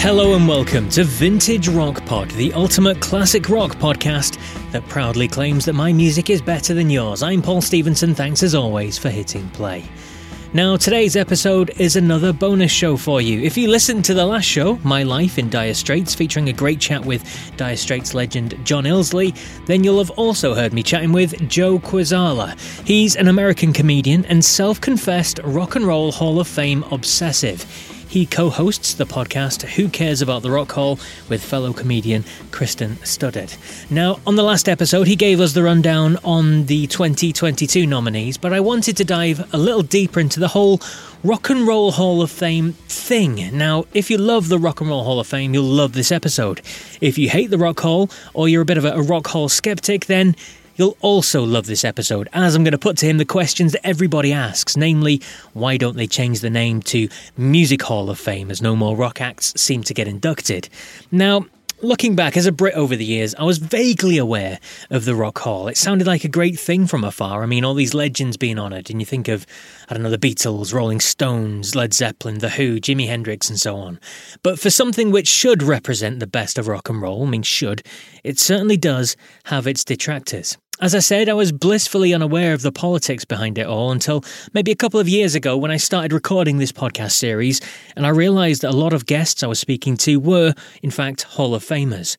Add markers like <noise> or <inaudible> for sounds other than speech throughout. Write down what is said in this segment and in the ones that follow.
Hello and welcome to Vintage Rock Pod, the ultimate classic rock podcast that proudly claims that my music is better than yours. I'm Paul Stevenson, thanks as always for hitting play. Now, today's episode is another bonus show for you. If you listened to the last show, My Life in Dire Straits, featuring a great chat with Dire Straits legend John Illsley, then you'll have also heard me chatting with Joe Quazala. He's an American comedian and self confessed Rock and Roll Hall of Fame obsessive. He co hosts the podcast Who Cares About the Rock Hall with fellow comedian Kristen Studard. Now, on the last episode, he gave us the rundown on the 2022 nominees, but I wanted to dive a little deeper into the whole Rock and Roll Hall of Fame thing. Now, if you love the Rock and Roll Hall of Fame, you'll love this episode. If you hate the Rock Hall, or you're a bit of a Rock Hall skeptic, then You'll also love this episode, as I'm going to put to him the questions that everybody asks, namely, why don't they change the name to Music Hall of Fame as no more rock acts seem to get inducted? Now, Looking back as a Brit over the years, I was vaguely aware of the Rock Hall. It sounded like a great thing from afar. I mean, all these legends being honoured, and you think of, I don't know, the Beatles, Rolling Stones, Led Zeppelin, The Who, Jimi Hendrix, and so on. But for something which should represent the best of rock and roll, I mean, should, it certainly does have its detractors. As I said, I was blissfully unaware of the politics behind it all until maybe a couple of years ago when I started recording this podcast series, and I realised that a lot of guests I was speaking to were, in fact, Hall of Famers.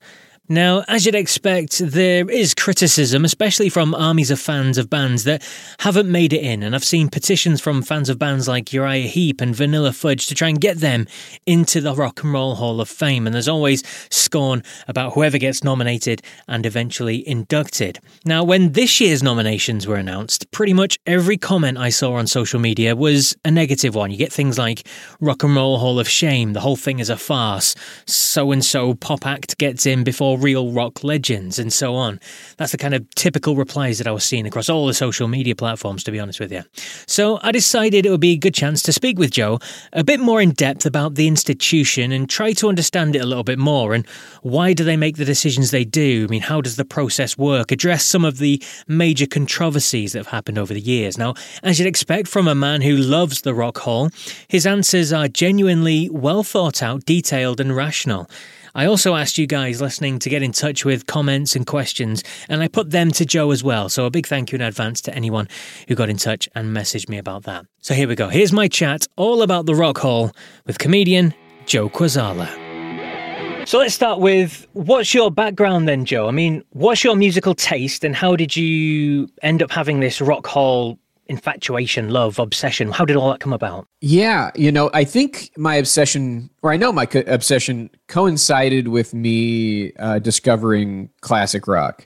Now, as you'd expect, there is criticism, especially from armies of fans of bands that haven't made it in, and I've seen petitions from fans of bands like Uriah Heep and Vanilla Fudge to try and get them into the Rock and Roll Hall of Fame, and there's always scorn about whoever gets nominated and eventually inducted. Now, when this year's nominations were announced, pretty much every comment I saw on social media was a negative one. You get things like Rock and Roll Hall of Shame, the whole thing is a farce, so and so pop act gets in before real rock legends and so on. That's the kind of typical replies that I was seeing across all the social media platforms, to be honest with you. So I decided it would be a good chance to speak with Joe a bit more in depth about the institution and try to understand it a little bit more and why do they make the decisions they do? I mean, how does the process work? Address some of the major controversies that have happened over the years. Now, as you'd expect from a man who loves the Rock Hall, his answers are genuinely well thought out, detailed, and rational. I also asked you guys listening to get in touch with comments and questions, and I put them to Joe as well. So a big thank you in advance to anyone who got in touch and messaged me about that. So here we go. Here's my chat all about the Rock Hall with comedian Joe Quazala. So let's start with what's your background then, Joe? I mean, what's your musical taste and how did you end up having this Rock Hall infatuation, love, obsession? How did all that come about? Yeah, you know, I think my obsession, or I know my co- obsession, coincided with me uh, discovering classic rock.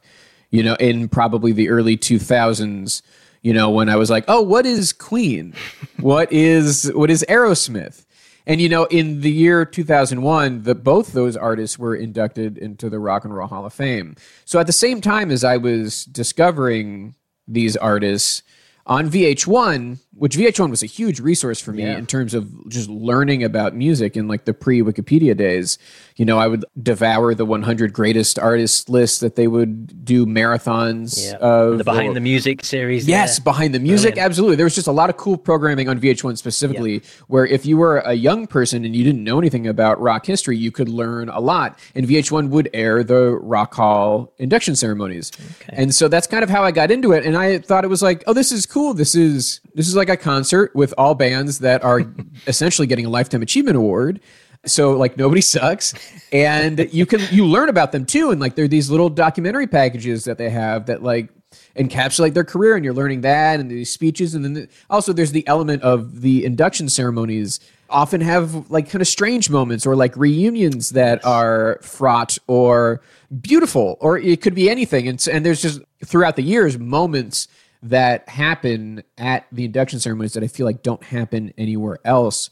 You know, in probably the early 2000s. You know, when I was like, "Oh, what is Queen? <laughs> what is what is Aerosmith?" And you know, in the year 2001, that both those artists were inducted into the Rock and Roll Hall of Fame. So at the same time as I was discovering these artists, on VH1, which VH1 was a huge resource for me yeah. in terms of just learning about music in like the pre Wikipedia days. You know, I would devour the 100 greatest artists list that they would do marathons yeah. of. The Behind or, the Music series. Yes, there. Behind the Music, Brilliant. absolutely. There was just a lot of cool programming on VH1 specifically, yeah. where if you were a young person and you didn't know anything about rock history, you could learn a lot. And VH1 would air the Rock Hall induction ceremonies. Okay. And so that's kind of how I got into it. And I thought it was like, oh, this is cool. This is this is like a concert with all bands that are <laughs> essentially getting a lifetime achievement award. So like nobody sucks, and you can you learn about them too. And like there are these little documentary packages that they have that like encapsulate their career, and you're learning that and these speeches. And then the, also there's the element of the induction ceremonies often have like kind of strange moments or like reunions that are fraught or beautiful or it could be anything. And and there's just throughout the years moments that happen at the induction ceremonies that I feel like don't happen anywhere else.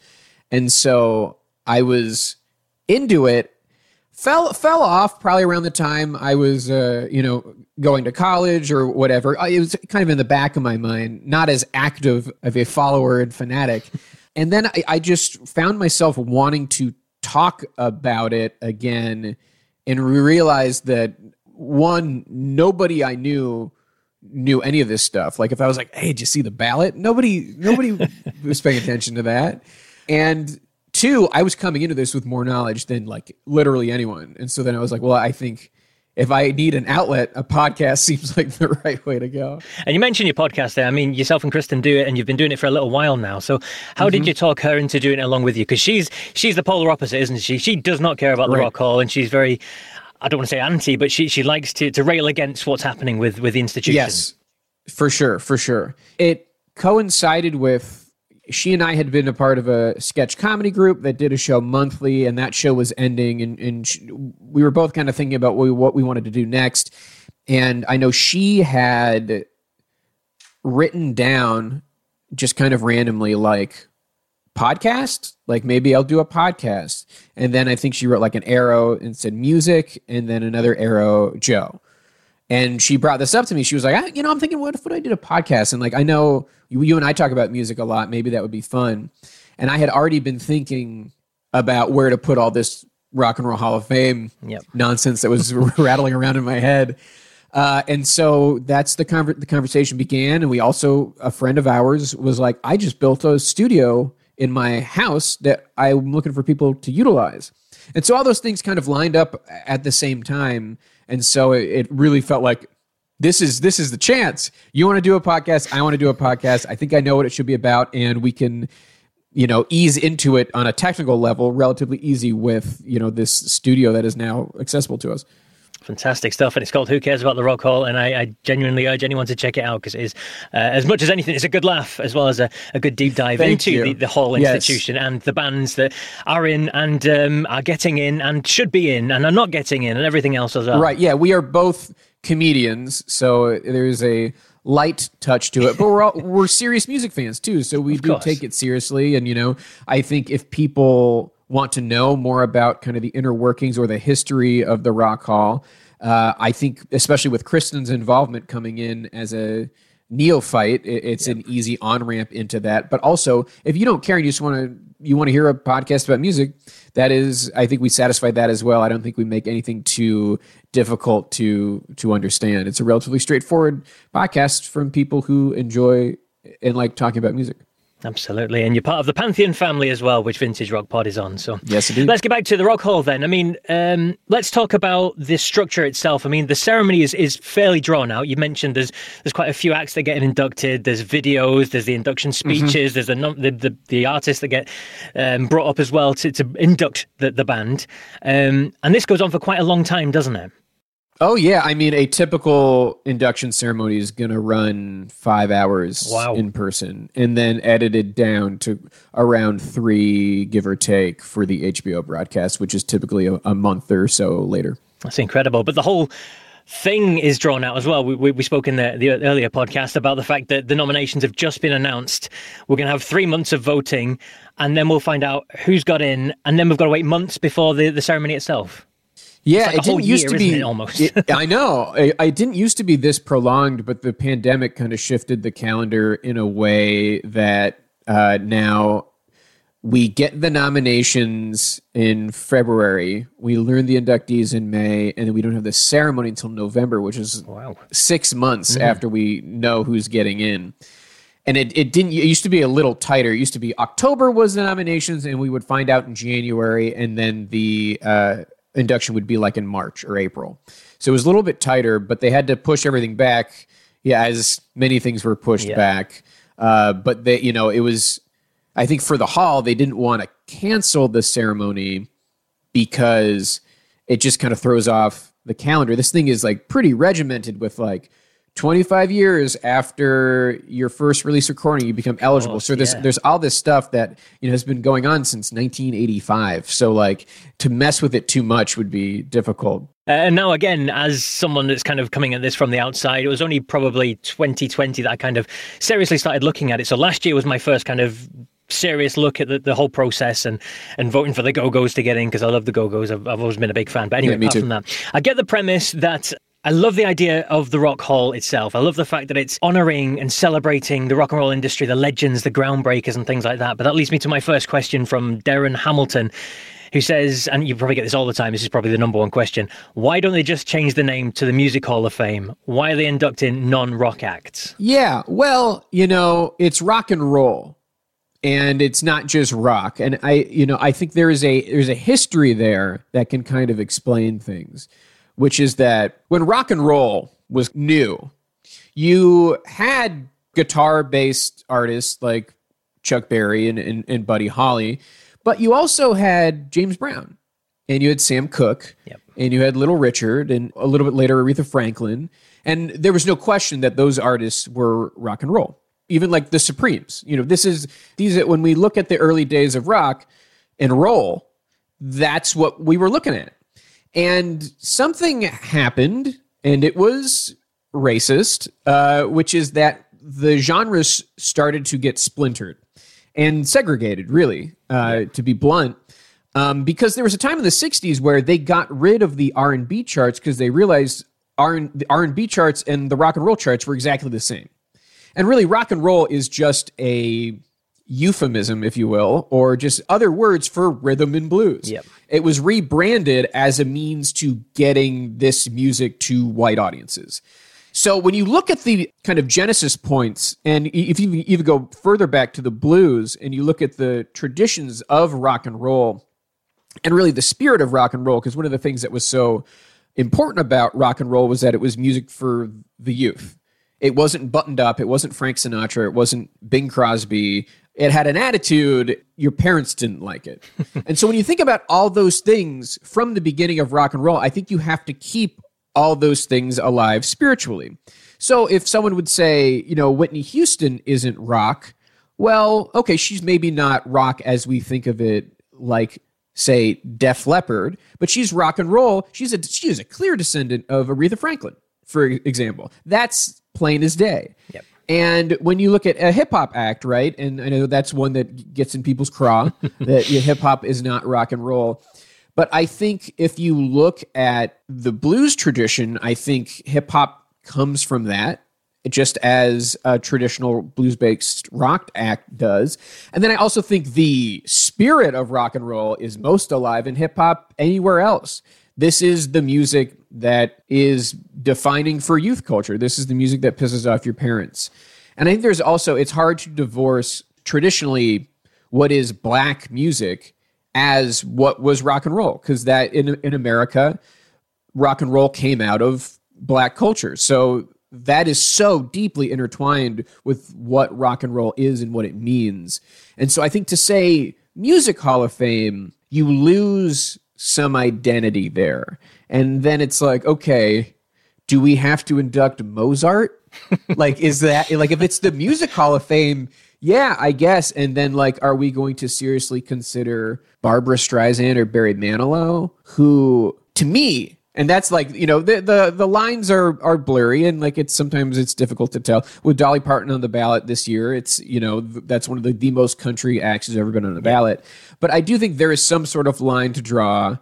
And so I was into it. Fell fell off probably around the time I was, uh, you know, going to college or whatever. It was kind of in the back of my mind, not as active of a follower and fanatic. <laughs> And then I, I just found myself wanting to talk about it again, and realized that one, nobody I knew knew any of this stuff. Like if I was like, "Hey, did you see the ballot?" Nobody, nobody <laughs> was paying attention to that. And two, I was coming into this with more knowledge than like literally anyone. And so then I was like, "Well, I think." If I need an outlet, a podcast <laughs> seems like the right way to go. And you mentioned your podcast there. I mean, yourself and Kristen do it, and you've been doing it for a little while now. So, how mm-hmm. did you talk her into doing it along with you? Because she's she's the polar opposite, isn't she? She does not care about the rock hall, and she's very I don't want to say anti, but she she likes to to rail against what's happening with with the institution. Yes, for sure, for sure. It coincided with she and I had been a part of a sketch comedy group that did a show monthly, and that show was ending, and, and she, we were both kind of thinking about what we, what we wanted to do next. And I know she had written down just kind of randomly, like podcast? Like maybe i'll do a podcast. And then i think she wrote like an arrow and said music and then another arrow joe. And she brought this up to me. She was like I, you know i'm thinking what if what i did a podcast? And like i know you, you and i talk about music a lot. Maybe that would be fun. And i had already been thinking about where to put all this rock and roll hall of fame yep. nonsense that was <laughs> rattling around in my head. Uh, and so that's the, conver- the conversation began. And we also a friend of ours was like i just built a studio in my house that I'm looking for people to utilize. And so all those things kind of lined up at the same time. And so it, it really felt like this is this is the chance. You want to do a podcast, I want to do a podcast. I think I know what it should be about and we can you know ease into it on a technical level relatively easy with you know this studio that is now accessible to us Fantastic stuff, and it's called "Who Cares About the Rock Hall?" And I, I genuinely urge anyone to check it out because it is, uh, as much as anything, it's a good laugh as well as a, a good deep dive Thank into the, the, whole institution yes. and the bands that are in and um, are getting in and should be in and are not getting in and everything else as well. Right? Yeah, we are both comedians, so there's a light touch to it, but we're all, we're serious music fans too, so we of do course. take it seriously. And you know, I think if people want to know more about kind of the inner workings or the history of the Rock Hall. Uh, I think, especially with Kristen's involvement coming in as a neophyte, it's yep. an easy on ramp into that. But also, if you don't care and you just want to you want to hear a podcast about music, that is, I think we satisfy that as well. I don't think we make anything too difficult to to understand. It's a relatively straightforward podcast from people who enjoy and like talking about music. Absolutely, and you're part of the Pantheon family as well, which Vintage Rock Pod is on. So yes, indeed. Let's get back to the Rock Hall then. I mean, um, let's talk about the structure itself. I mean, the ceremony is, is fairly drawn out. You mentioned there's there's quite a few acts that get inducted. There's videos. There's the induction mm-hmm. speeches. Mm-hmm. There's the, the, the the artists that get um, brought up as well to to induct the the band. Um, and this goes on for quite a long time, doesn't it? Oh yeah, I mean a typical induction ceremony is going to run 5 hours wow. in person and then edited down to around 3 give or take for the HBO broadcast which is typically a, a month or so later. That's incredible. But the whole thing is drawn out as well. We, we, we, spoke in the, the earlier podcast about the fact that the nominations have just been announced. We're going to have three months of voting, and then we'll find out who's got in, and then we've got to wait months before the, the ceremony itself. Yeah, like it didn't used year, to be almost. it, <laughs> I know it, it, didn't used to be this prolonged, but the pandemic kind of shifted the calendar in a way that uh, now we get the nominations in February. We learn the inductees in May, and then we don't have the ceremony until November, which is wow. six months mm-hmm. after we know who's getting in. And it, it didn't. It used to be a little tighter. It used to be October was the nominations, and we would find out in January, and then the uh, induction would be like in March or April. So it was a little bit tighter, but they had to push everything back. Yeah, as many things were pushed yeah. back. Uh, but they, you know, it was. I think for the hall, they didn't want to cancel the ceremony because it just kind of throws off the calendar. This thing is like pretty regimented with like 25 years after your first release recording you become eligible so there's yeah. there's all this stuff that you know has been going on since 1985 so like to mess with it too much would be difficult uh, and now again as someone that's kind of coming at this from the outside it was only probably 2020 that i kind of seriously started looking at it so last year was my first kind of serious look at the, the whole process and, and voting for the Go Go's to get in because I love the Go Go's. I've, I've always been a big fan. But anyway, yeah, apart too. from that, I get the premise that I love the idea of the Rock Hall itself. I love the fact that it's honoring and celebrating the rock and roll industry, the legends, the groundbreakers, and things like that. But that leads me to my first question from Darren Hamilton, who says, and you probably get this all the time, this is probably the number one question why don't they just change the name to the Music Hall of Fame? Why are they inducting non rock acts? Yeah, well, you know, it's rock and roll and it's not just rock and i you know i think there is a there's a history there that can kind of explain things which is that when rock and roll was new, you had guitar based artists like Chuck Berry and, and, and, Buddy Holly, but you also had James Brown and you had Sam Cooke yep. and you had Little Richard and a little bit later Aretha Franklin. And there was no question that those artists were rock and roll. Even like the Supremes. You know, this is these when we look at the early days of rock and roll, that's what we were looking at. And something happened, and it was racist, uh, which is that the genres started to get splintered and segregated, really, uh, to be blunt. Um, because there was a time in the 60s where they got rid of the R&B charts because they realized R- the R&B charts and the rock and roll charts were exactly the same. And really, rock and roll is just a euphemism, if you will, or just other words for rhythm and blues. Yep. It was rebranded as a means to getting this music to white audiences. So when you look at the kind of genesis points, and if you even go further back to the blues and you look at the traditions of rock and roll, and really the spirit of rock and roll, because one of the things that was so important about rock and roll was that it was music for the youth. It wasn't buttoned up. It wasn't Frank Sinatra. It wasn't Bing Crosby it had an attitude your parents didn't like it. <laughs> And so when you think about all those things from the beginning of rock and roll i think you have to keep all those things alive spiritually. So if someone would say you know whitney houston isn't rock well okay she's maybe not rock as we think of it like say def leppard but she's rock and roll. She's a she is a clear descendant of aretha franklin for example. That's plain as day. Yep And when you look at a hip hop act, right? And I know that's one that gets in people's craw <laughs> that hip hop is not rock and roll. But I think if you look at the blues tradition, I think hip hop comes from that just as a traditional blues based rock act does. And then I also think the spirit of rock and roll is most alive in hip hop anywhere else. This is the music that is defining for youth culture. This is the music that pisses off your parents. And I think there's also, it's hard to divorce traditionally what is black music as what was rock and roll, because that in, in America, rock and roll came out of black culture. So that is so deeply intertwined with what rock and roll is and what it means. And so I think to say Music Hall of Fame, you lose some identity there. And then it's like, okay, do we have to induct Mozart? <laughs> like, is that like if it's the Music Hall of Fame? Yeah, I guess. And then, like, are we going to seriously consider Barbra Streisand or Barry Manilow, who, to me, and that's like you know the the the lines are are blurry and like it's sometimes it's difficult to tell. With dolly parton on the ballot this year it's you know that's one of the, the most country acts has ever been on the ballot. But i do think there is some sort of line to draw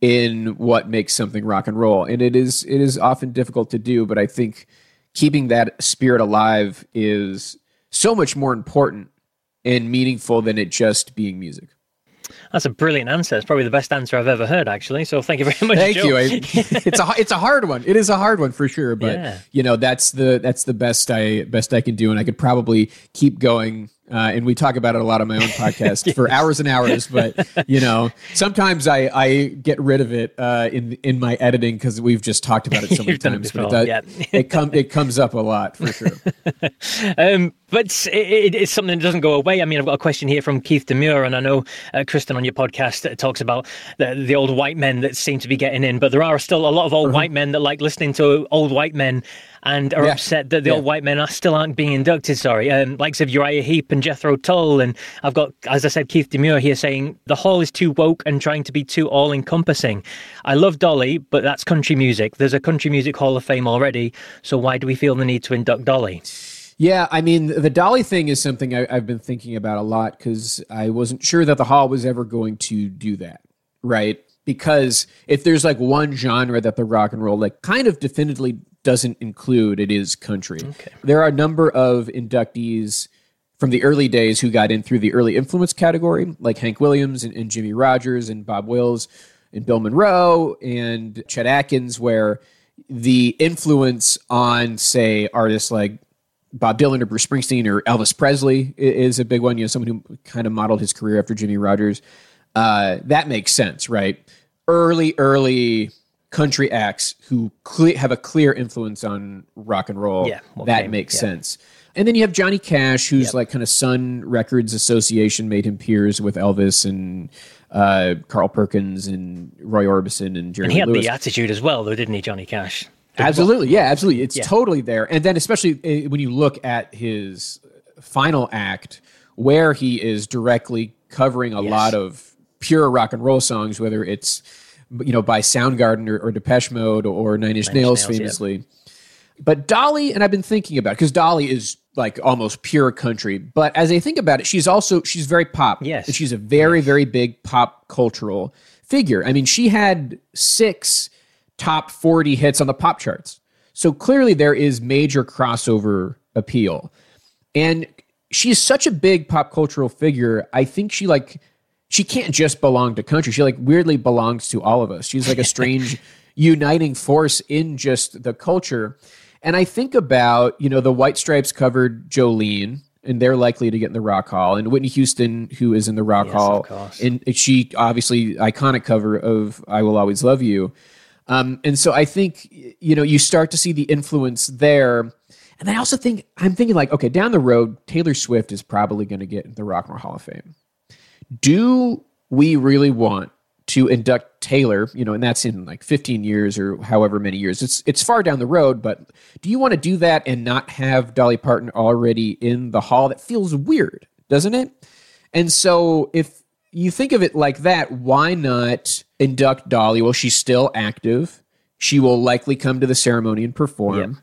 in what makes something rock and roll. And it is it is often difficult to do but i think keeping that spirit alive is so much more important and meaningful than it just being music that's a brilliant answer. It's probably the best answer I've ever heard, actually. So thank you very much. Thank Joe. you. it's a <laughs> it's a hard one. It is a hard one for sure, but yeah. you know that's the that's the best I best I can do, and I could probably keep going uh, and we talk about it a lot on my own <laughs> podcast yes. for hours and hours. But you know, sometimes I, I get rid of it uh, in in my editing because we've just talked about it so <laughs> many times. But it, does, yeah. it come it comes up a lot for sure. <laughs> um, but it, it's something that doesn't go away. I mean, I've got a question here from Keith Demure, and I know uh, Kristen on your podcast talks about the, the old white men that seem to be getting in, but there are still a lot of old uh-huh. white men that like listening to old white men and are yeah. upset that the yeah. old white men are still aren't being inducted. Sorry, um, likes of Uriah Heep and Jethro Tull, and I've got, as I said, Keith Demure here saying the hall is too woke and trying to be too all encompassing. I love Dolly, but that's country music. There's a country music hall of fame already, so why do we feel the need to induct Dolly? Yeah, I mean, the Dolly thing is something I, have been thinking about a lot because I wasn't sure that the hall was ever going to do that, right? Because if there's like one genre that the rock and roll like kind of definitively doesn't include, it is country. Okay. There are a number of inductees from the early days who got in through the early influence category, like Hank Williams and, and Jimmie Rodgers and Bob Wills and Bill Monroe and Chet Atkins, where the influence on, say, artists like Bob Dylan or Bruce Springsteen or Elvis Presley is a big one. You know, someone who kind of modeled his career after Jimmie Rodgers. Uh, that makes sense, right? Early, early country acts who cle- have a clear influence on rock and roll. Yeah, well, that makes yeah. sense. And then you have Johnny Cash, who's yep. like kind of Sun Records Association made him peers with Elvis and uh, Carl Perkins and Roy Orbison and Jerry. And he had Lewis. the attitude as well, though, didn't he, Johnny Cash? Absolutely, yeah, absolutely. It's yeah. totally there. And then especially eh, when you look at his final act, where he is directly covering a yes. lot of pure rock and roll songs, whether it's you know, by Soundgarden or, or Depeche Mode or Nine Inch Nine Nails, Nails famously. Yeah. But Dolly, and I've been thinking about because Dolly is like almost pure country. But as I think about it, she's also she's very pop. Yes, and she's a very very big pop cultural figure. I mean, she had six top forty hits on the pop charts. So clearly there is major crossover appeal, and she's such a big pop cultural figure. I think she like she can't just belong to country. She like weirdly belongs to all of us. She's like a <laughs> strange uniting force in just the culture. And I think about, you know, the White Stripes covered Jolene, and they're likely to get in the Rock Hall, and Whitney Houston, who is in the Rock yes, Hall, and she obviously iconic cover of "I Will Always Love You." Um, and so I think you know you start to see the influence there. And I also think I'm thinking like, okay, down the road, Taylor Swift is probably going to get in the Rock and Roll Hall of Fame do we really want to induct Taylor, you know, and that's in like 15 years or however many years. It's it's far down the road, but do you want to do that and not have Dolly Parton already in the hall? That feels weird, doesn't it? And so if you think of it like that, why not induct Dolly? Well, she's still active. She will likely come to the ceremony and perform.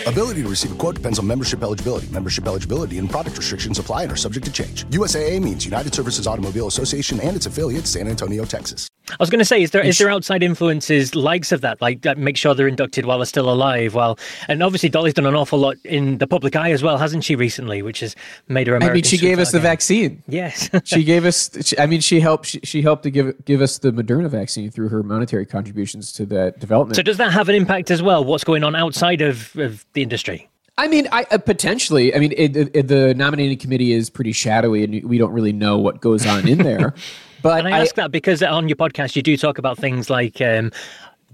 Ability to receive a quote depends on membership eligibility. Membership eligibility and product restrictions apply and are subject to change. USAA means United Services Automobile Association and its affiliates, San Antonio, Texas. I was going to say, is there is there outside influences likes of that, like that make sure they're inducted while they're still alive? Well, and obviously Dolly's done an awful lot in the public eye as well, hasn't she? Recently, which has made her. American I mean, she gave us the vaccine. Yes, <laughs> she gave us. She, I mean, she helped. She, she helped to give give us the Moderna vaccine through her monetary contributions to that development. So does that have an impact as well? What's going on outside of, of the industry? I mean, I uh, potentially. I mean, it, it, the nominating committee is pretty shadowy, and we don't really know what goes on in there. <laughs> But and I, I ask that because on your podcast you do talk about things like. Um,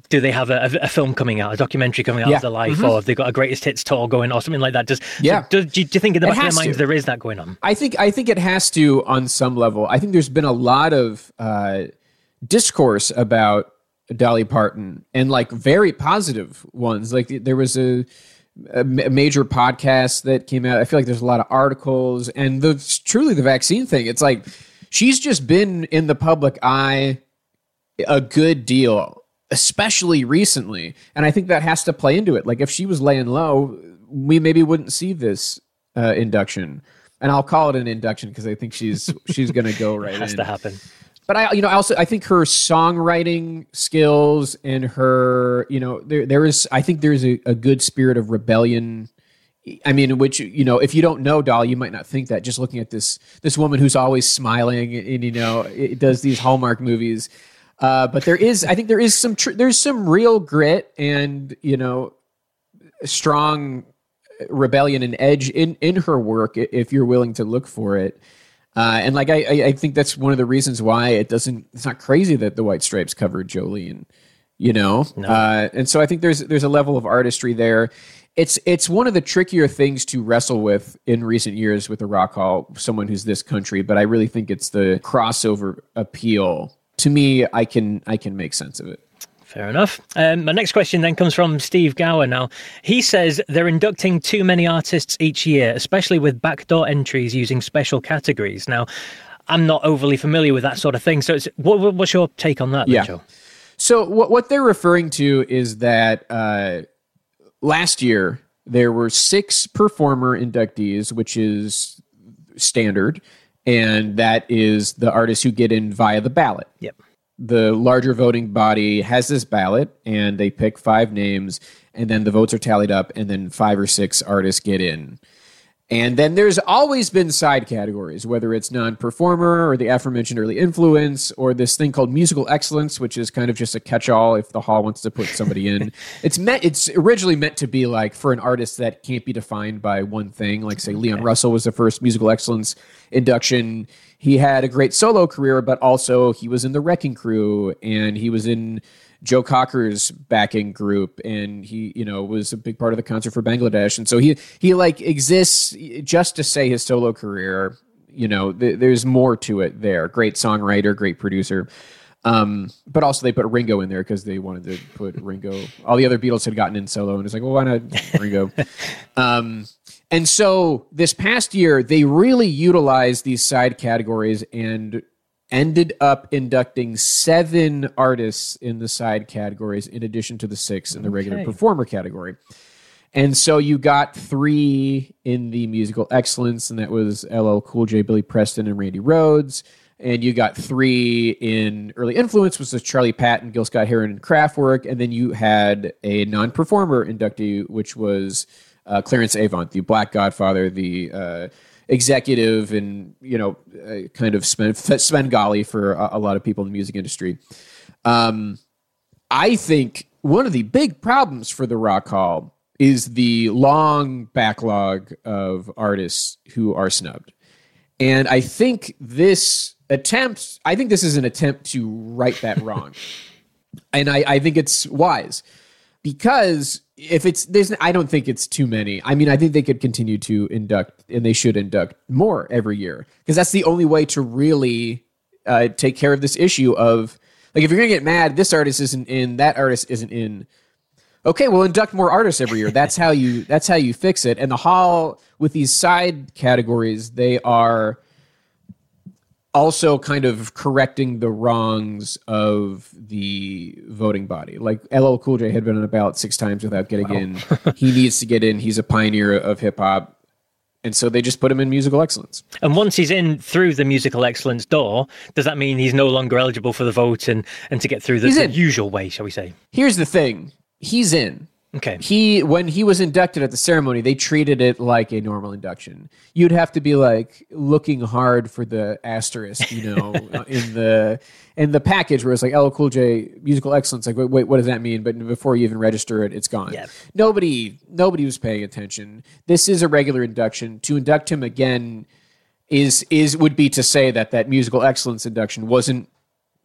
do they have a, a, film coming out, a documentary coming out Yeah. of their life, Mhm. or have they got a greatest hits tour going, or something like that? Does Yeah. So do, do, you- do you think in the back of their minds there is that going on? I think I think it has to on some level. I think there's been a lot of uh, discourse about Dolly Parton and like very positive ones. Like there was a, major podcast that came out. I feel like there's a lot of articles and the truly the vaccine thing. It's like she's just been in the public eye a good deal, especially recently. And I think that has to play into it. Like if she was laying low, we maybe wouldn't see this uh, induction. And I'll call it an induction because I think she's she's going to go <laughs> right It has in. to happen. But I, you know, I also I think her songwriting skills and her, you know, there there is I think there's a, a good spirit of rebellion. I mean, which you know, if you don't know Doll, you might not think that. Just looking at this this woman who's always smiling and you know it does these Hallmark movies. Uh, but there is, I think there is some tr- there's some real grit and you know strong rebellion and edge in in her work if you're willing to look for it. Uh, and like I, I, think that's one of the reasons why it doesn't. It's not crazy that the White Stripes covered Jolene, you know. Uh, and so I think there's there's a level of artistry there. It's it's one of the trickier things to wrestle with in recent years with the Rock Hall. Someone who's this country, but I really think it's the crossover appeal. To me, I can I can make sense of it. Fair enough. Um, my next question then comes from Steve Gower. Now, he says they're inducting too many artists each year, especially with backdoor entries using special categories. Now, I'm not overly familiar with that sort of thing. So, it's, what, what- what's your take on that, Yeah. Mitchell? So what what they're referring to is that uh, last year there were six performer inductees, which is standard, and that is the artists who get in via the ballot. Yep. The larger voting body has this ballot, and they pick five names, and then the votes are tallied up, and then five or six artists get in. And then there's always been side categories, whether it's non performer or the aforementioned early influence or this thing called musical excellence, which is kind of just a catch all if the hall wants to put somebody in. <laughs> it's meant it's originally meant to be like for an artist that can't be defined by one thing. Like say Leon Russell was the first musical excellence induction. He had a great solo career, but also he was in the Wrecking Crew and he was in Joe Cocker's backing group, and he, you know, was a big part of the concert for Bangladesh, and so he he like exists just to say his solo career. You know, th- there's more to it there. Great songwriter, great producer, um, but also they put Ringo in there because they wanted to put Ringo. All the other Beatles had gotten in solo, and it's like, well, why not Ringo? <laughs> um, and so this past year, they really utilized these side categories and ended up inducting seven artists in the side categories in addition to the six in the regular performer category. And so you got three in the musical excellence, and that was LL Cool J, Billy Preston, and Randy Rhoads. And you got three in early influence, which was Charlie Patton, Gil Scott Heron, and Kraftwerk. And then you had a non-performer inductee, which was uh, Clarence Avant, the Black Godfather, the uh, executive, and you know, uh, kind of Sven, Svengali for a, a lot of people in the music industry. Um, I think one of the big problems for the Rock Hall is the long backlog of artists who are snubbed. And I think this attempt, I think this is an attempt to right that wrong. <laughs> and I, I think it's wise because if it's there's I don't think it's too many. I mean, I think they could continue to induct and they should induct more every year because that's the only way to really uh, take care of this issue of Like if you're gonna get mad, this artist isn't in, that artist isn't in. Okay, we'll induct more artists every year. That's how you. That's how you fix it. And the hall with these side categories, they are also kind of correcting the wrongs of the voting body. Like LL Cool J had been on a ballot six times without getting wow. in. he needs to get in. He's a pioneer of hip hop. And so they just put him in musical excellence. And once he's in through the musical excellence door, does that mean he's no longer eligible for the vote and, and to get through the, the usual way, shall we say? Here's the thing he's in. Okay. He when he was inducted at the ceremony, they treated it like a normal induction. You'd have to be like looking hard for the asterisk, you know, <laughs> in the in the package where it's like LL Cool J musical excellence. Like, wait, wait, what does that mean? But before you even register it, it's gone. Yeah. Nobody nobody was paying attention. This is a regular induction. To induct him again is is would be to say that that musical excellence induction wasn't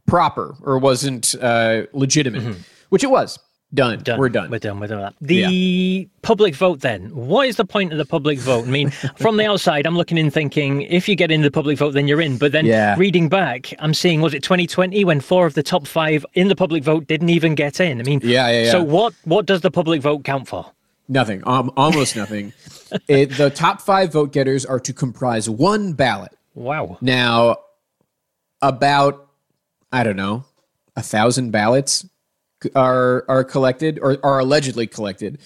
proper or wasn't uh, legitimate, mm-hmm. which it was. Done. done. We're done. We're done. We're done with that. The yeah. public vote, then. What is the point of the public vote? I mean, <laughs> from the outside, I'm looking in thinking if you get in the public vote, then you're in. But then yeah. reading back, I'm seeing, was it 2020 when four of the top five in the public vote didn't even get in? I mean, yeah, yeah, yeah. So what, what does the public vote count for? Nothing. Um, almost nothing. <laughs> it, the top five vote getters are to comprise one ballot. Wow. Now, about, I don't know, a thousand ballots are are collected or are allegedly collected.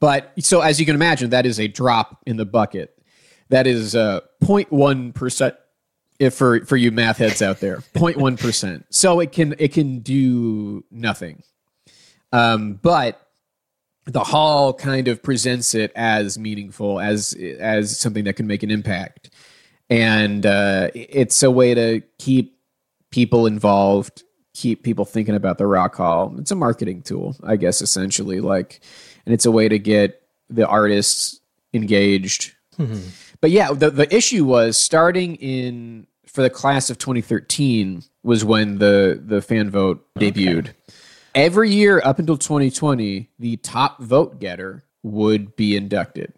But so as you can imagine, that is a drop in the bucket. That is uh, 0.1 percent. If for for you math heads out there, 0.1 percent. So it can it can do nothing. Um, but the hall kind of presents it as meaningful as as something that can make an impact and uh, it's a way to keep people involved keep people thinking about the rock hall. It's a marketing tool, I guess, essentially. Like, and it's a way to get the artists engaged. Mm-hmm. But yeah, the the issue was starting in for the class of 2013 was when the the fan vote debuted. Okay. Every year up until 2020, the top vote getter would be inducted.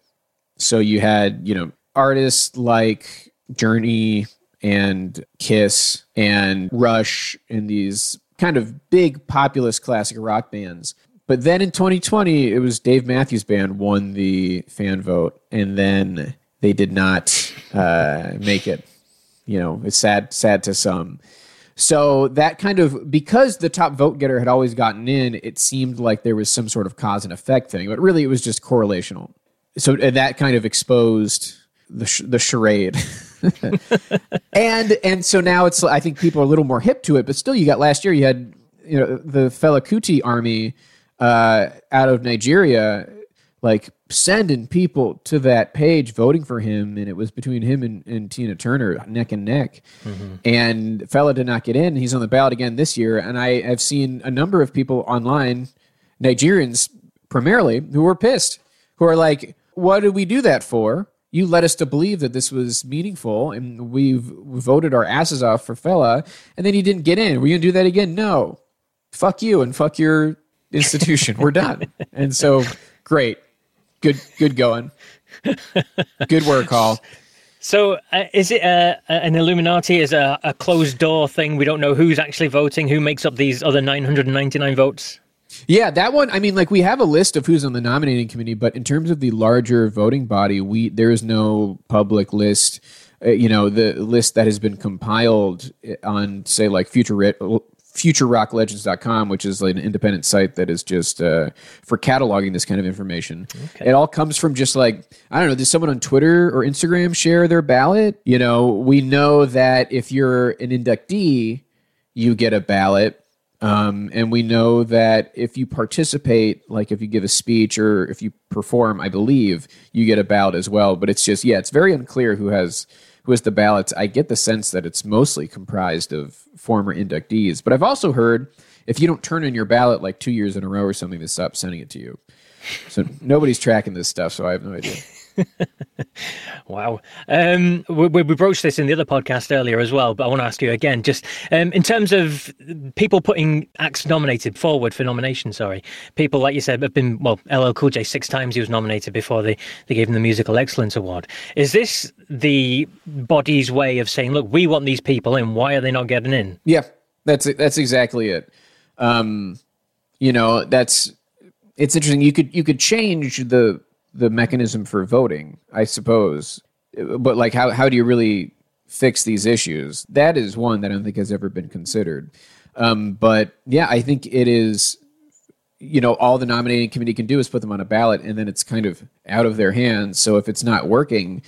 So you had, you know, artists like Journey, and Kiss and Rush and these kind of big populist classic rock bands. But then in 2020, it was Dave Matthews Band won the fan vote, and then they did not uh, make it. You know, it's sad, sad to some. So that kind of because the top vote getter had always gotten in, it seemed like there was some sort of cause and effect thing, but really it was just correlational. So that kind of exposed the sh- the charade. <laughs> <laughs> and and so now it's I think people are a little more hip to it, but still you got last year you had you know the Fela Kuti army uh, out of Nigeria like sending people to that page voting for him and it was between him and, and Tina Turner neck and neck. Mm-hmm. and Fela did not get in. He's on the ballot again this year. And I have seen a number of people online Nigerians primarily who were pissed who are like what did we do that for you led us to believe that this was meaningful and we've voted our asses off for Fela and then he didn't get in. We're going to do that again? No. Fuck you and fuck your institution. We're done. <laughs> And so great. Good good going. Good work, Hall. So, uh, is it uh, an Illuminati? Is a, a closed door thing? We don't know who's actually voting. Who makes up these other 999 votes? Yeah, that one. I mean, like we have a list of who's on the nominating committee, but in terms of the larger voting body, we there is no public list. Uh, you know, the list that has been compiled uh, on, say, like Future futurerocklegends.com which is like an independent site that is just uh, for cataloging this kind of information okay. it all comes from just like i don't know did someone on twitter or instagram share their ballot you know we know that if you're an inductee you get a ballot um, and we know that if you participate, like if you give a speech or if you perform, I believe you get a ballot as well. But it's just, yeah, it's very unclear who has who has the ballots. I get the sense that it's mostly comprised of former inductees. But I've also heard if you don't turn in your ballot like two years in a row or something, they stop sending it to you. So nobody's tracking this stuff, so I have no idea. <laughs> <laughs> wow. Um, we, we, broached this in the other podcast earlier as well, but I want to ask you again, just um, in terms of people putting acts nominated forward for nomination, sorry, people, like you said, have been, well, LL Cool J, six times he was nominated before they, they gave him the Musical Excellence Award. Is this the body's way of saying, look, we want these people in, why are they not getting in? Yeah. That's it. that's exactly it. Um, you know, that's it's interesting. You could you could change the the mechanism for voting, I suppose, but like how how do you really fix these issues? That is one that I don't think has ever been considered. Um, but yeah, I think it is. You know, all the nominating committee can do is put them on a ballot, and then it's kind of out of their hands. So if it's not working,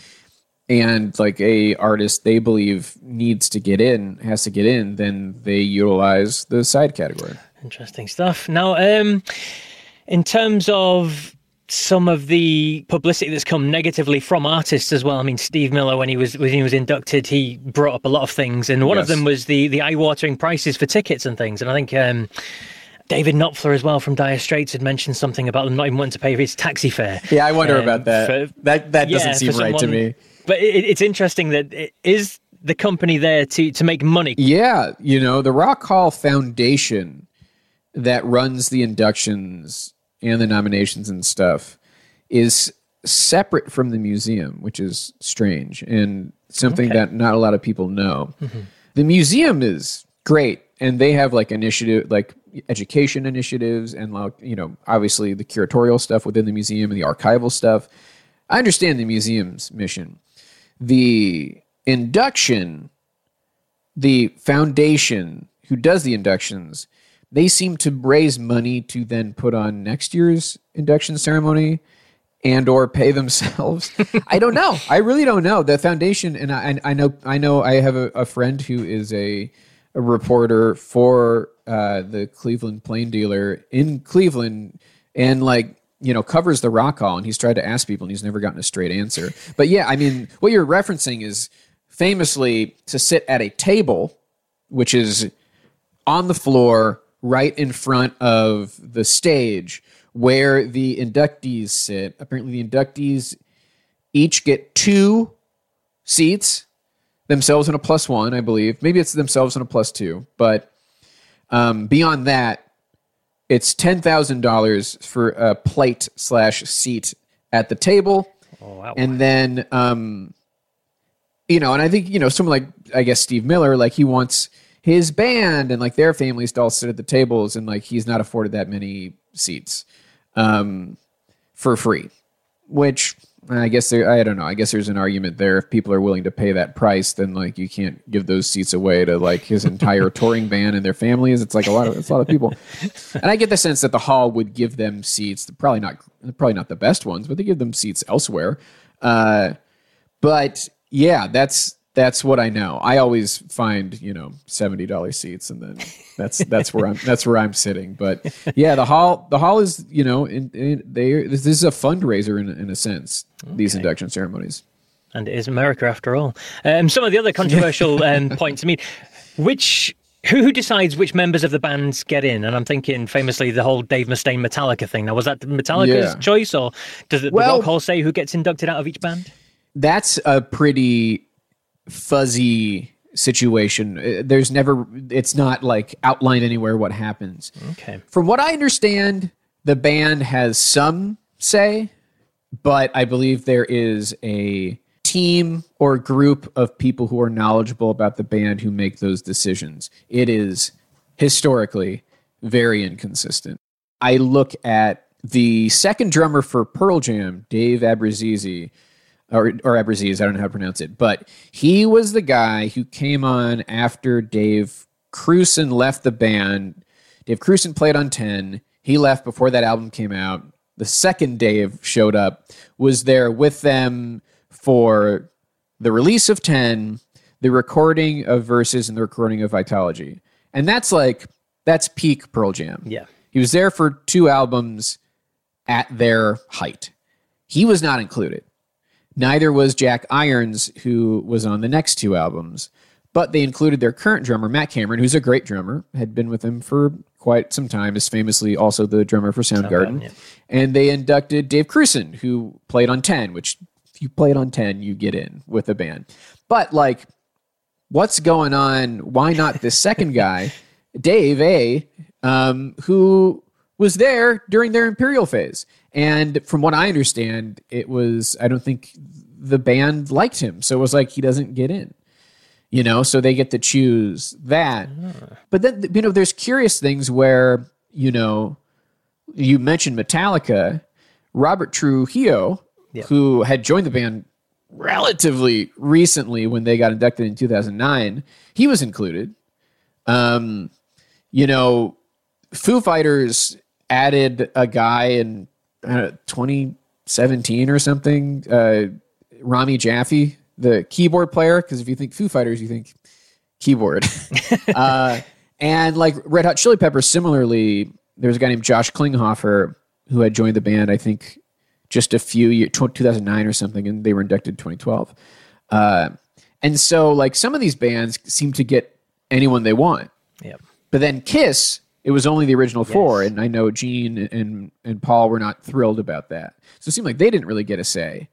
and like a artist they believe needs to get in has to get in then they utilize the side category interesting stuff now um in terms of some of the publicity that's come negatively from artists as well. I mean, Steve Miller, when he was when he was inducted, he brought up a lot of things, and one yes. of them was the the eye watering prices for tickets and things. And I think um, David Knopfler as well from Dire Straits had mentioned something about them not even wanting to pay for his taxi fare. Yeah, I wonder um, about that. For, that that doesn't yeah, seem right to me. But it, it's interesting that it is the company there to to make money. Yeah, you know, the Rock Hall Foundation that runs the inductions and the nominations and stuff is separate from the museum, which is strange and something okay. that not a lot of people know. Mm-hmm. The museum is great and they have like initiative like education initiatives and like you know obviously the curatorial stuff within the museum and the archival stuff. I understand the museum's mission. The induction the foundation who does the inductions they seem to raise money to then put on next year's induction ceremony and or pay <laughs> themselves. I don't know. I really don't know. The foundation, and I, I know, I know, I have a, a friend who is a, a reporter for uh, the Cleveland Plain Dealer in Cleveland, and like you know covers the Rock Hall, and he's tried to ask people, and he's never gotten a straight answer. But yeah, I mean, what you're referencing is famously to sit at a table, which is on the floor right in front of the stage where the inductees sit. Apparently, the inductees each get two seats, themselves and a plus one, I believe. Maybe it's themselves and a plus two, but um, beyond that, it's ten thousand dollars for a plate slash seat at the table, oh, wow. and then um, you know, and I think you know someone like I guess Steve Miller, like he wants his band and like their families to all sit at the tables, and like he's not afforded that many seats um, for free, which I guess there. I don't know. I guess there's an argument there. If people are willing to pay that price, then like you can't give those seats away to like his entire <laughs> touring band and their families. It's like a lot of it's a lot of people, and I get the sense that the hall would give them seats. Probably not. Probably not the best ones, but they give them seats elsewhere. Uh, but yeah, that's that's what I know. I always find you know seventy dollars seats, and then that's that's where I'm that's where I'm sitting. But yeah, the hall the hall is you know in, in they this is a fundraiser in in a sense. Okay. These induction ceremonies, and it is America after all. Um, some of the other controversial <laughs> um, points. I mean, which who, who decides which members of the bands get in? And I'm thinking famously the whole Dave Mustaine Metallica thing. Now, was that Metallica's yeah. choice, or does the, well, the Rock Hall say who gets inducted out of each band? That's a pretty fuzzy situation. Uh, there's never, it's not like outlined anywhere what happens. Okay. From what I understand, the band has some say, but I believe there is a team or group of people who are knowledgeable about the band who make those decisions. It is historically very inconsistent. I look at the second drummer for Pearl Jam, Dave Abruzzese, or, or Abraziz, I don't know how to pronounce it, but he was the guy who came on after Dave Krusen left the band. Dave Krusen played on 10. He left before that album came out. The second Dave showed up, was there with them for the release of 10, the recording of Vs., and the recording of Vitalogy. And that's like, that's peak Pearl Jam. Yeah. He was there for two albums at their height. He was not included. Neither was Jack Irons, who was on the next two albums. But they included their current drummer, Matt Cameron, who's a great drummer, had been with them for quite some time, is famously also the drummer for Soundgarden. Soundgarden yeah. And they inducted Dave Krusen, who played on 10, which if you played on 10, you get in with a band. But like, what's going on? Why not this second guy, <laughs> Dave A, um, who was there during their Imperial phase? And from what I understand, it was I don't think the band liked him, so it was like he doesn't get in. You know, so they get to choose that. But then you know, there's curious things where you know, you mentioned Metallica, Robert Trujillo, Yep. who had joined the band relatively recently when they got inducted in 2009, he was included. Um, you know, Foo Fighters added a guy in uh, 2017 or something, uh, Rami Jaffee, the keyboard player. Because if you think Foo Fighters, you think keyboard. <laughs> <laughs> uh, and like Red Hot Chili Peppers, similarly, there's a guy named Josh Klinghoffer who had joined the band, I think, just a few years, 2009 or something, and they were inducted in 2012. Uh, and so, like, some of these bands seem to get anyone they want. Yep. But then Kiss, it was only the original four, and I know Gene and and Paul were not thrilled about that. So it seemed like they didn't really get a say.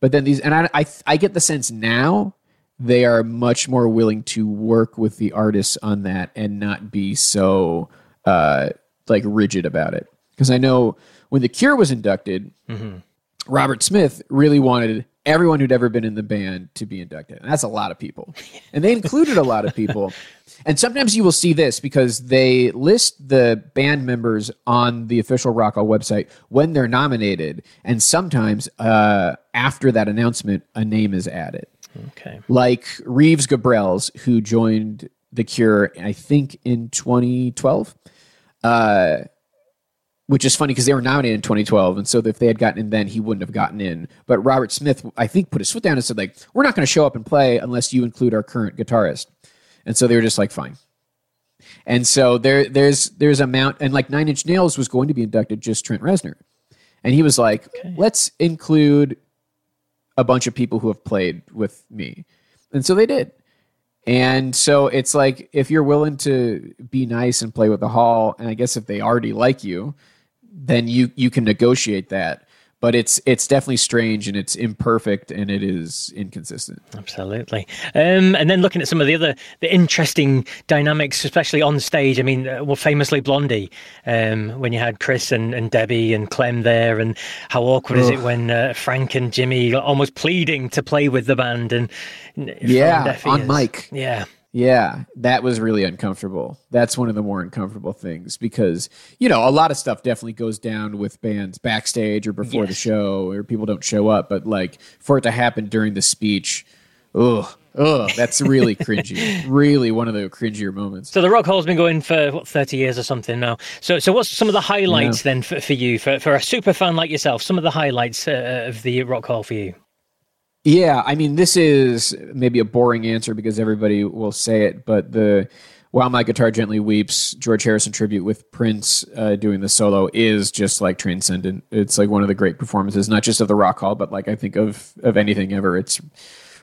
But then these, and I I, I get the sense now they are much more willing to work with the artists on that and not be so uh, like rigid about it. Because I know when The Cure was inducted, Robert Smith really wanted everyone who'd ever been in the band to be inducted. And that's a lot of people. And they included a lot of people. <laughs> And sometimes you will see this because they list the band members on the official Rock Hall website when they're nominated. And sometimes uh, after that announcement, a name is added. Okay. Like Reeves Gabrels, who joined The Cure, I think, in 2012 which is funny because they were nominated in 2012, and so if they had gotten in then, he wouldn't have gotten in. But Robert Smith, I think, put his foot down and said, like, we're not going to show up and play unless you include our current guitarist. And so they were just like, fine. And so there, there's there's a mount, and like Nine Inch Nails was going to be inducted, just Trent Reznor, and he was like, let's include a bunch of people who have played with me, and so they did. And so it's like if you're willing to be nice and play with the hall, and I guess if they already like you, then you you can negotiate that. But it's it's definitely strange and it's imperfect and it is inconsistent. Absolutely. Um, and then looking at some of the other the interesting dynamics, especially on stage. I mean, uh, well, famously Blondie, um, when you had Chris and, and Debbie and Clem there, and how awkward is it when uh, Frank and Jimmy almost pleading to play with the band and Yeah, on mic. Yeah. Yeah, that was really uncomfortable. That's one of the more uncomfortable things because, you know, a lot of stuff definitely goes down with bands backstage or before the show or people don't show up. But like for it to happen during the speech, ugh, ugh, that's really <laughs> cringy. really one of the cringier moments. So the Rock Hall's been going for what thirty years or something now. So so what's some of the highlights then for, for you for for a super fan like yourself? Some of the highlights uh, of the Rock Hall for you. Yeah, I mean, this is maybe a boring answer because everybody will say it, but the While My Guitar Gently Weeps, George Harrison tribute with Prince uh, doing the solo is just like transcendent. It's like one of the great performances, not just of the Rock Hall, but like I think of of anything ever. It's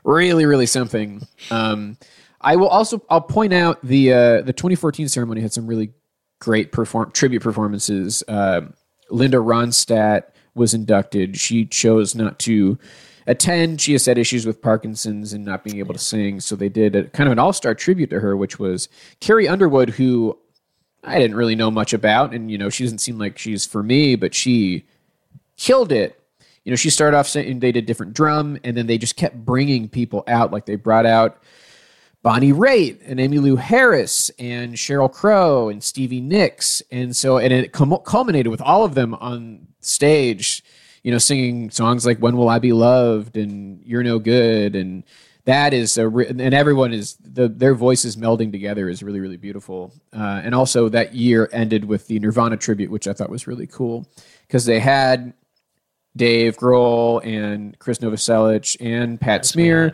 really, really something. Um, I will also I'll point out the uh, the 2014 ceremony had some really great perform tribute performances. Uh, Linda Ronstadt was inducted. She chose not to attend. She has had issues with Parkinson's and not being able to sing, so they did a, kind of an all star tribute to her, which was Carrie Underwood, who I didn't really know much about, and you know she doesn't seem like she's for me, but she killed it. You know, she started off saying they did different drum, and then they just kept bringing people out. Like they brought out Bonnie Raitt and Emmylou Harris and Sheryl Crow and Stevie Nicks, and so and it culminated with all of them on stage. You know, singing songs like "When Will I Be Loved" and "You're No Good," and that is a re- and everyone is the their voices melding together is really really beautiful. Uh, and also that year ended with the Nirvana tribute, which I thought was really cool because they had Dave Grohl and Krist Novoselic and Pat Smear.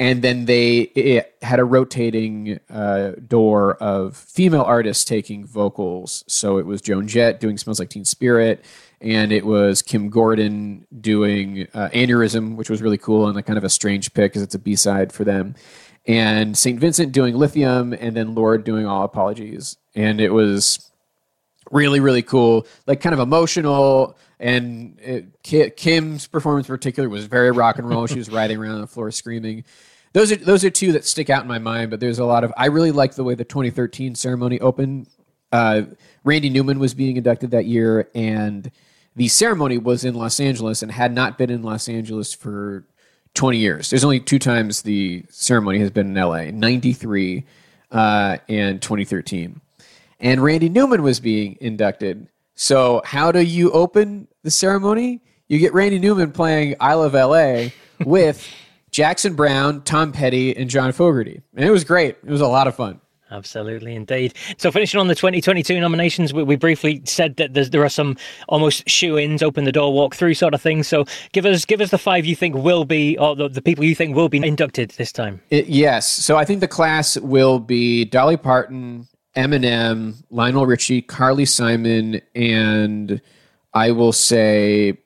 And then they had a rotating uh, door of female artists taking vocals. So it was Joan Jett doing "Smells Like Teen Spirit," and it was Kim Gordon doing uh, "Aneurysm," which was really cool and like kind of a strange pick because it's a B side for them. And Saint Vincent doing "Lithium," and then Lorde doing "All Apologies." And it was really really cool like kind of emotional and it, kim's performance in particular was very rock and roll she was riding around on the floor screaming those are those are two that stick out in my mind but there's a lot of i really like the way the 2013 ceremony opened uh, randy newman was being inducted that year and the ceremony was in los angeles and had not been in los angeles for 20 years. There's only two times the ceremony has been in LA 93 uh, and 2013. And Randy Newman was being inducted. So, how do you open the ceremony? You get Randy Newman playing I Love LA with Jackson Browne, Tom Petty, and John Fogerty. And it was great. It was a lot of fun. Absolutely, indeed. So, finishing on the 2022 nominations, we, we briefly said that there are some almost shoe-ins, open the door, walk through sort of things. So, give us give us the five you think will be, or the, the people you think will be inducted this time. It, yes. So, I think the class will be Dolly Parton, Eminem, Lionel Richie, Carly Simon, and I will say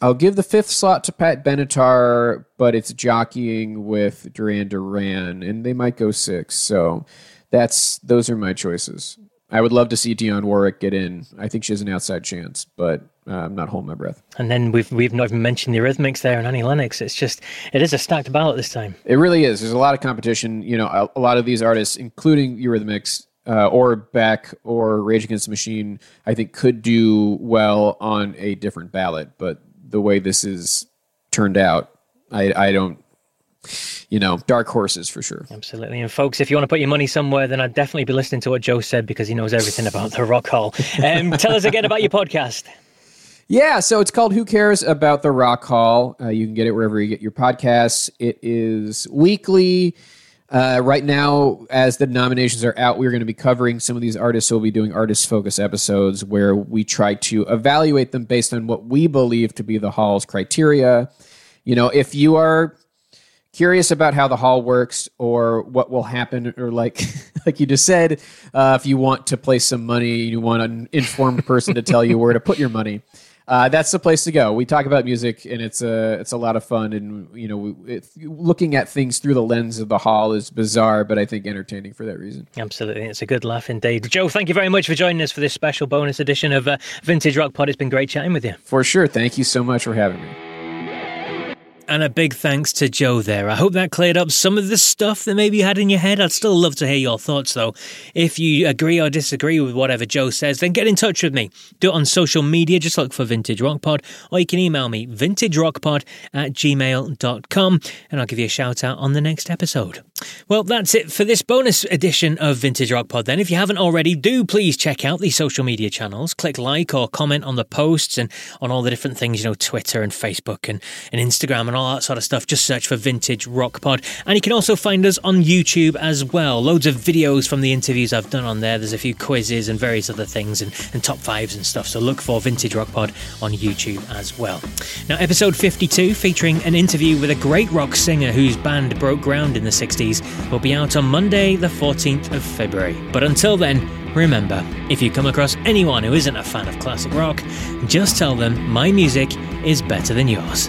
I'll give the fifth slot to Pat Benatar, but it's jockeying with Duran Duran, and they might go six. So that's those are my choices. I would love to see Dionne Warwick get in. I think she has an outside chance, but uh, I'm not holding my breath. And then we've we've not even mentioned the Eurythmics there and Annie Lennox. It's just it is a stacked ballot this time. It really is. There's a lot of competition. You know, a, a lot of these artists, including Eurythmics, uh, or Beck or Rage Against the Machine, I think could do well on a different ballot. But the way this is turned out, I, I don't you know, dark horses for sure. Absolutely. And folks, if you want to put your money somewhere, then I'd definitely be listening to what Joe said because he knows everything about the Rock Hall. Um, <laughs> tell us again about your podcast. Yeah, so it's called Who Cares About the Rock Hall. Uh, you can get it wherever you get your podcasts. It is weekly. Uh, right now, as the nominations are out, we're going to be covering some of these artists. So we'll be doing artist focus episodes where we try to evaluate them based on what we believe to be the hall's criteria. You know, if you are curious about how the hall works or what will happen, or like <laughs> like you just said, uh, if you want to place some money, you want an informed person to tell you where to put your money uh, that's the place to go. We talk about music, and it's a it's a lot of fun. And you know, looking at things through the lens of the hall is bizarre, but I think entertaining for that reason. Absolutely, it's a good laugh indeed. Joe, thank you very much for joining us for this special bonus edition of uh, Vintage Rock Pod. It's been great chatting with you. For sure. Thank you so much for having me and a big thanks to Joe there. I hope that cleared up some of the stuff that maybe you had in your head. I'd still love to hear your thoughts though. If you agree or disagree with whatever Joe says, then get in touch with me. Do it on social media, just look for Vintage Rock Pod, or you can email me, vintagerockpod at gmail.com, and I'll give you a shout out on the next episode. Well, that's it for this bonus edition of Vintage Rock Pod then. If you haven't already, do please check out the social media channels. Click like or comment on the posts and on all the different things, you know, Twitter and Facebook and, and Instagram and all all that sort of stuff, just search for Vintage Rock Pod. And you can also find us on YouTube as well. Loads of videos from the interviews I've done on there. There's a few quizzes and various other things and, and top fives and stuff. So look for Vintage Rock Pod on YouTube as well. Now, episode 52, featuring an interview with a great rock singer whose band broke ground in the 60s, will be out on Monday, the 14th of February. But until then, Remember, if you come across anyone who isn't a fan of classic rock, just tell them my music is better than yours.